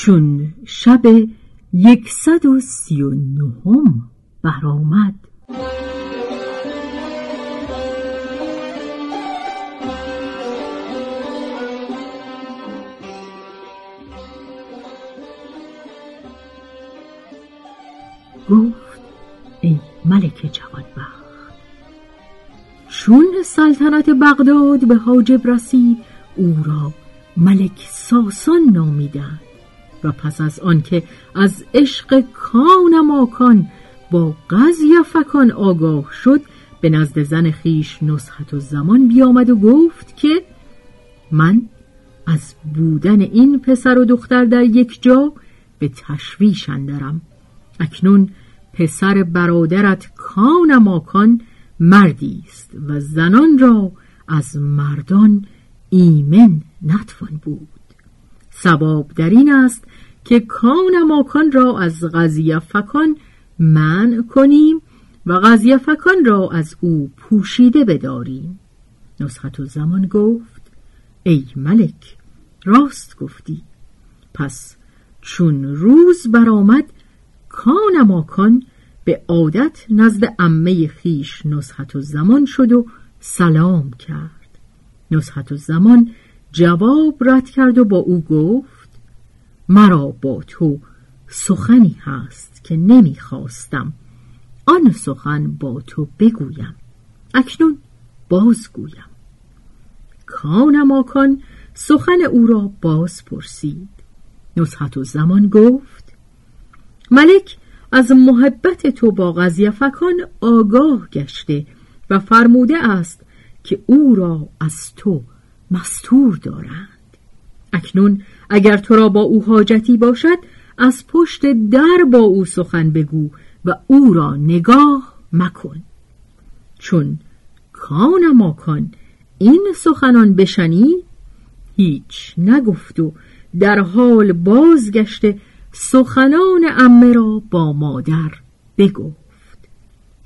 چون شب یکصد و سی و نهم برآمد گفت ای ملک جوانبخت چون سلطنت بغداد به حاجب رسید او را ملک ساسان نامیدند. و پس از آنکه از عشق کان ماکان با فکان آگاه شد به نزد زن خیش نصحت و زمان بیامد و گفت که من از بودن این پسر و دختر در یک جا به تشویش اندرم. اکنون پسر برادرت کان ماکان مردی است و زنان را از مردان ایمن نتوان بود. سباب در این است که کان ماکان را از غزیه فکان من کنیم و فکان را از او پوشیده بداریم. نسخت زمان گفت ای ملک راست گفتی. پس چون روز برآمد کان ماکان به عادت نزد عمه خیش نسخت و زمان شد و سلام کرد. نسخت و زمان جواب رد کرد و با او گفت مرا با تو سخنی هست که نمی‌خواستم. آن سخن با تو بگویم. اکنون بازگویم. کان آکان سخن او را باز پرسید. نصحت و زمان گفت ملک از محبت تو با غزیه فکان آگاه گشته و فرموده است که او را از تو مستور دارند. اکنون اگر تو را با او حاجتی باشد از پشت در با او سخن بگو و او را نگاه مکن. چون کان ماکان این سخنان بشنی هیچ نگفت و در حال بازگشته سخنان امه را با مادر بگفت.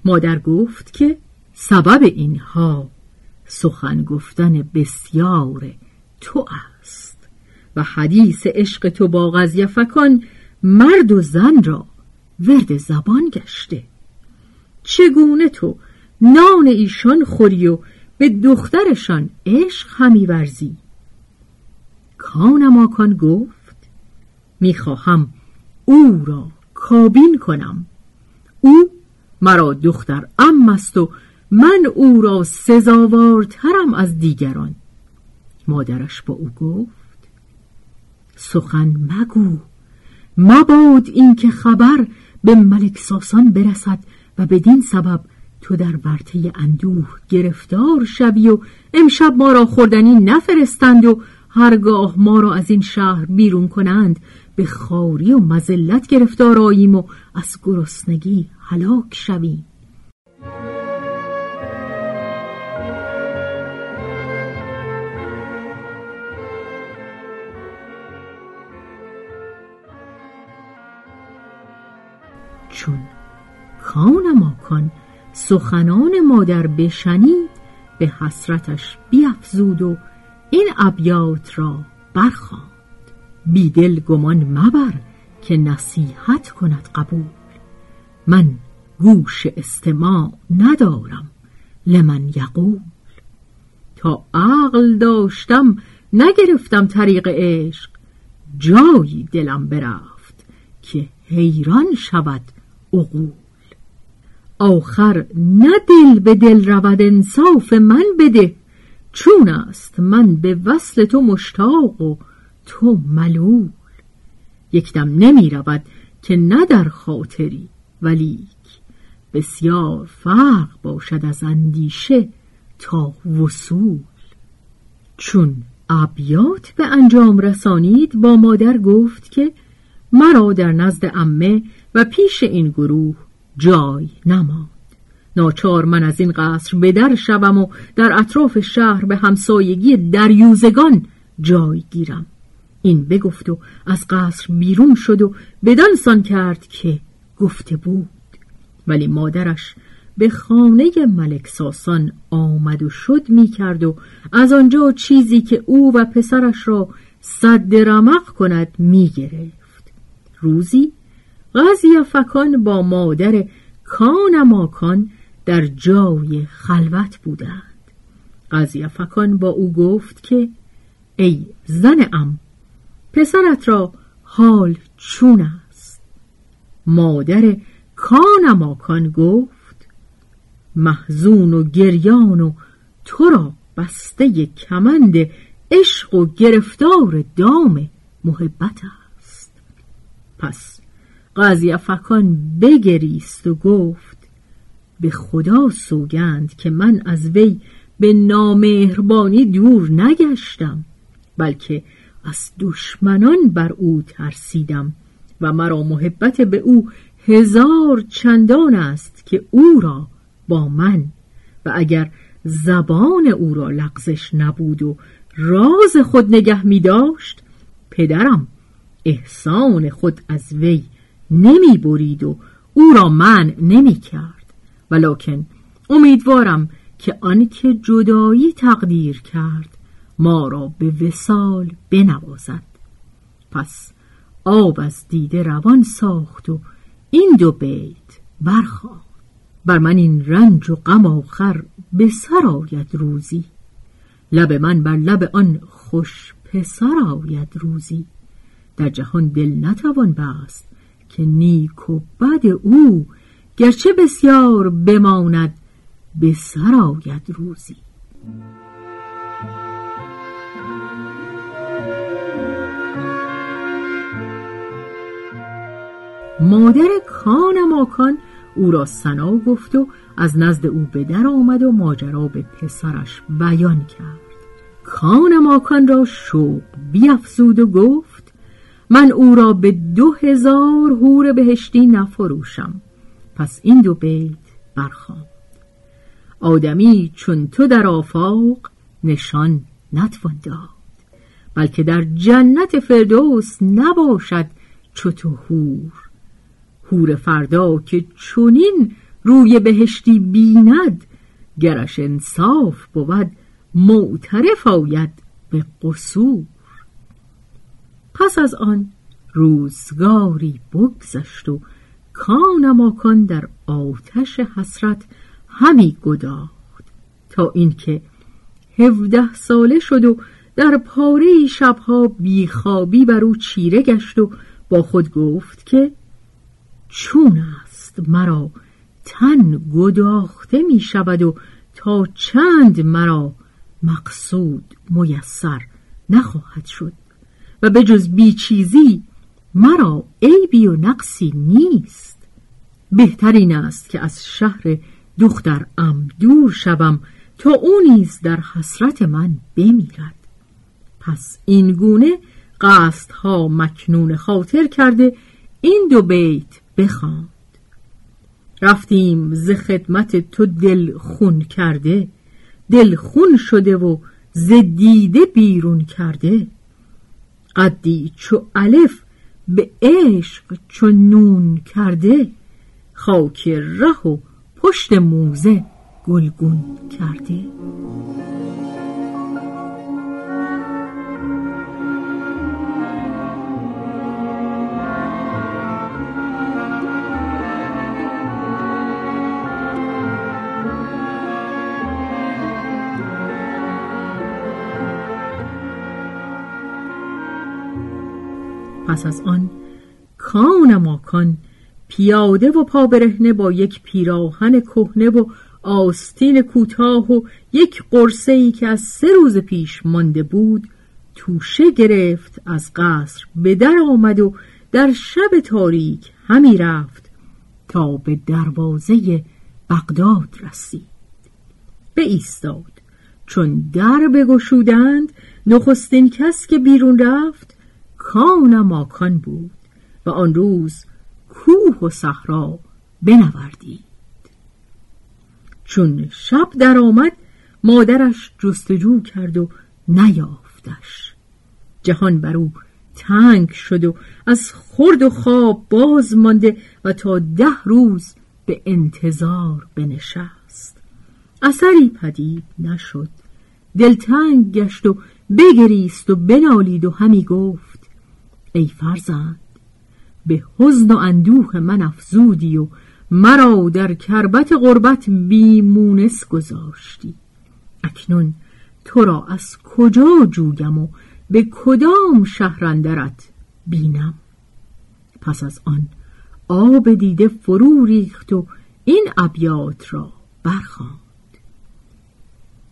مادر گفت که سبب اینها سخن گفتن بسیار تو است. و حدیث عشق تو با غزیه فکان مرد و زن را ورد زبان گشته. چگونه تو نان ایشان خوری و به دخترشان عشق همی ورزی؟ کان گفت می‌خواهم او را کابین کنم. او مرا دختر ام است و من او را سزاوارترم از دیگران. مادرش با او گفت سخن مگو مباد اینکه خبر به ملک ساسان برسد و بدین سبب تو در ورطه اندوه گرفتار شوی و امشب ما را خوردنی نفرستند و هرگاه ما را از این شهر بیرون کنند به خاری و مزلت گرفتار آییم و از گرسنگی هلاک شویم. چون کان ماکان سخنان مادر بشنید به حسرتش بیافزود و این ابیات را برخواند. بیدل گمان مبر که نصیحت کند قبول. من گوش استماع ندارم لمن یقول. تا عقل داشتم نگرفتم طریق عشق. جایی دلم برفت که حیران شود عقول آخر نه دل به دل رود انصاف من بده. چون است من به وصل تو مشتاق و تو ملول. یکدم نمی رود که نه در خاطری ولیک بسیار فرق باشد از اندیشه تا وصول. چون ابیات به انجام رسانید با مادر گفت که مرا در نزد امه و پیش این گروه جای نماند. ناچار من از این قصر به در شوم و در اطراف شهر به همسایگی دریوزگان جای گیرم. این بگفت و از قصر بیرون شد و بدانسان کرد که گفته بود. ولی مادرش به خانه ملک ساسان آمد و شد می کرد و از آنجا چیزی که او و پسرش را صد رمق کند می گرفت. روزی غزی فکان با مادر کان ماکان در جای خلوت بودند. قضی فکان با او گفت که ای زن ام پسرت را حال چون است. مادر کان ماکان گفت محزون و گریان و تو را بسته کمند عشق و گرفتار دام محبت است. پس قاضی فکان بگریست و گفت به خدا سوگند که من از وی به نامهربانی دور نگشتم بلکه از دشمنان بر او ترسیدم و مرا محبت به او هزار چندان است که او را با من و اگر زبان او را لغزش نبود و راز خود نگه می داشت پدرم احسان خود از وی نمی برید و او را من نمی کرد ولکن امیدوارم که آنکه جدایی تقدیر کرد ما را به وسال بنوازد. پس آب از دیده روان ساخت و این دو بیت برخواد بر من این رنج و غم آخر به سر آید روزی. لب من بر لب آن خوش پسر آید روزی. در جهان دل نتوان بست که نیک و بد او گرچه بسیار بماند به سر آید روزی. مادر کان ماکان او را سنا گفت و از نزد او به در آمد و ماجرا به پسرش بیان کرد. کان ماکان را شوق بیافزود و گفت من او را به دو هزار هور بهشتی نفروشم. پس این دو بیت برخواند آدمی چون تو در آفاق نشان نتوان داد بلکه در جنت فردوس نباشد چو تو هور هور فردا که چونین روی بهشتی بیند گرش انصاف بود معترف آید به قصور. پس از آن روزگاری بگذشت و کان ماکان در آتش حسرت همی گداخت تا اینکه هفده ساله شد و در پاره شبها بیخوابی بر او چیره گشت و با خود گفت که چون است مرا تن گداخته می شود و تا چند مرا مقصود میسر نخواهد شد. و به جز بیچیزی مرا عیبی و نقصی نیست. بهترین است که از شهر دختر ام دور شوم تا او نیز در حسرت من بمیرد. پس این گونه قصدها مکنون خاطر کرده این دو بیت بخواند. رفتیم ز خدمت تو دل خون کرده دل خون شده و ز دیده بیرون کرده. قدی چو الف به عشق چو نون کرده خاک ره و پشت موزه گلگون کرده. پس از آن کان ماکان پیاده و پا برهنه با یک پیراهن کهنه و آستین کوتاه و یک قرصه ای که از سه روز پیش مانده بود توشه گرفت از قصر به در آمد و در شب تاریک همی رفت تا به دروازه بغداد رسید. به ایستاد. چون در بگشودند نخستین کس که بیرون رفت کان ماکان بود و آن روز کوه و صحرا بنوردید. چون شب درآمد مادرش جستجو کرد و نیافتش. جهان بر او تنگ شد و از خورد و خواب باز مانده و تا ده روز به انتظار بنشست. اثری پدید نشد. دلتنگ گشت و بگریست و بنالید و همی گفت ای فرزند به حزن و اندوه من افزودی و مرا در کربت غربت بیمونس گذاشتی. اکنون تو را از کجا جویم و به کدام شهرندرت بینم؟ پس از آن آب دیده فرو ریخت و این ابیات را برخواند.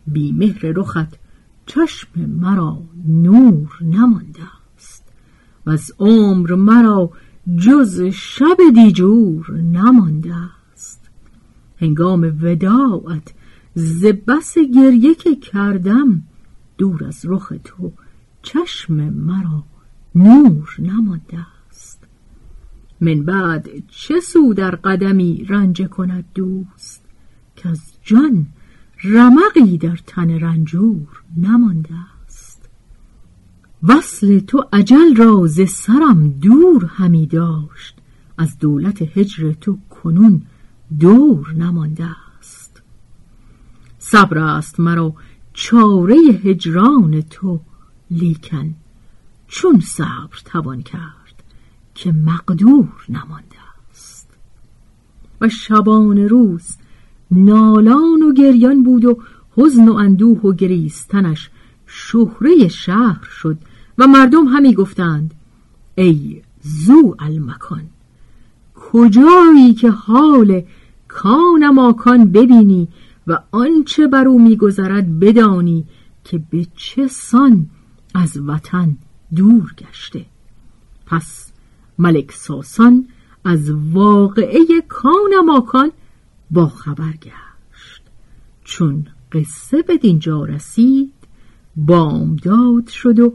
بی مهر رخت چشم مرا نور نمانده و از عمر مرا جز شب دیجور نمانده است. هنگام وداعت ز بس گریه که کردم دور از رخ تو چشم مرا نور نمانده است. من بعد چه سو در قدمی رنج کند دوست که از جان رمقی در تن رنجور نمانده است. وصل تو عجل را ز سرم دور همی داشت. از دولت هجر تو کنون دور نمانده است. صبر است مرا چاره هجران تو لیکن چون صبر توان کرد که مقدور نمانده است. و شبان روز نالان و گریان بود و حزن و اندوه و گریستنش شهره شهر شد و مردم همی گفتند ای زو المکان کجایی که حال کان ماکان ببینی و آنچه بر او میگذرد بدانی که به چه سان از وطن دور گشته. پس ملک ساسان از واقعه کان ماکان با خبر گشت. چون قصه به دینجا رسید بامداد شد و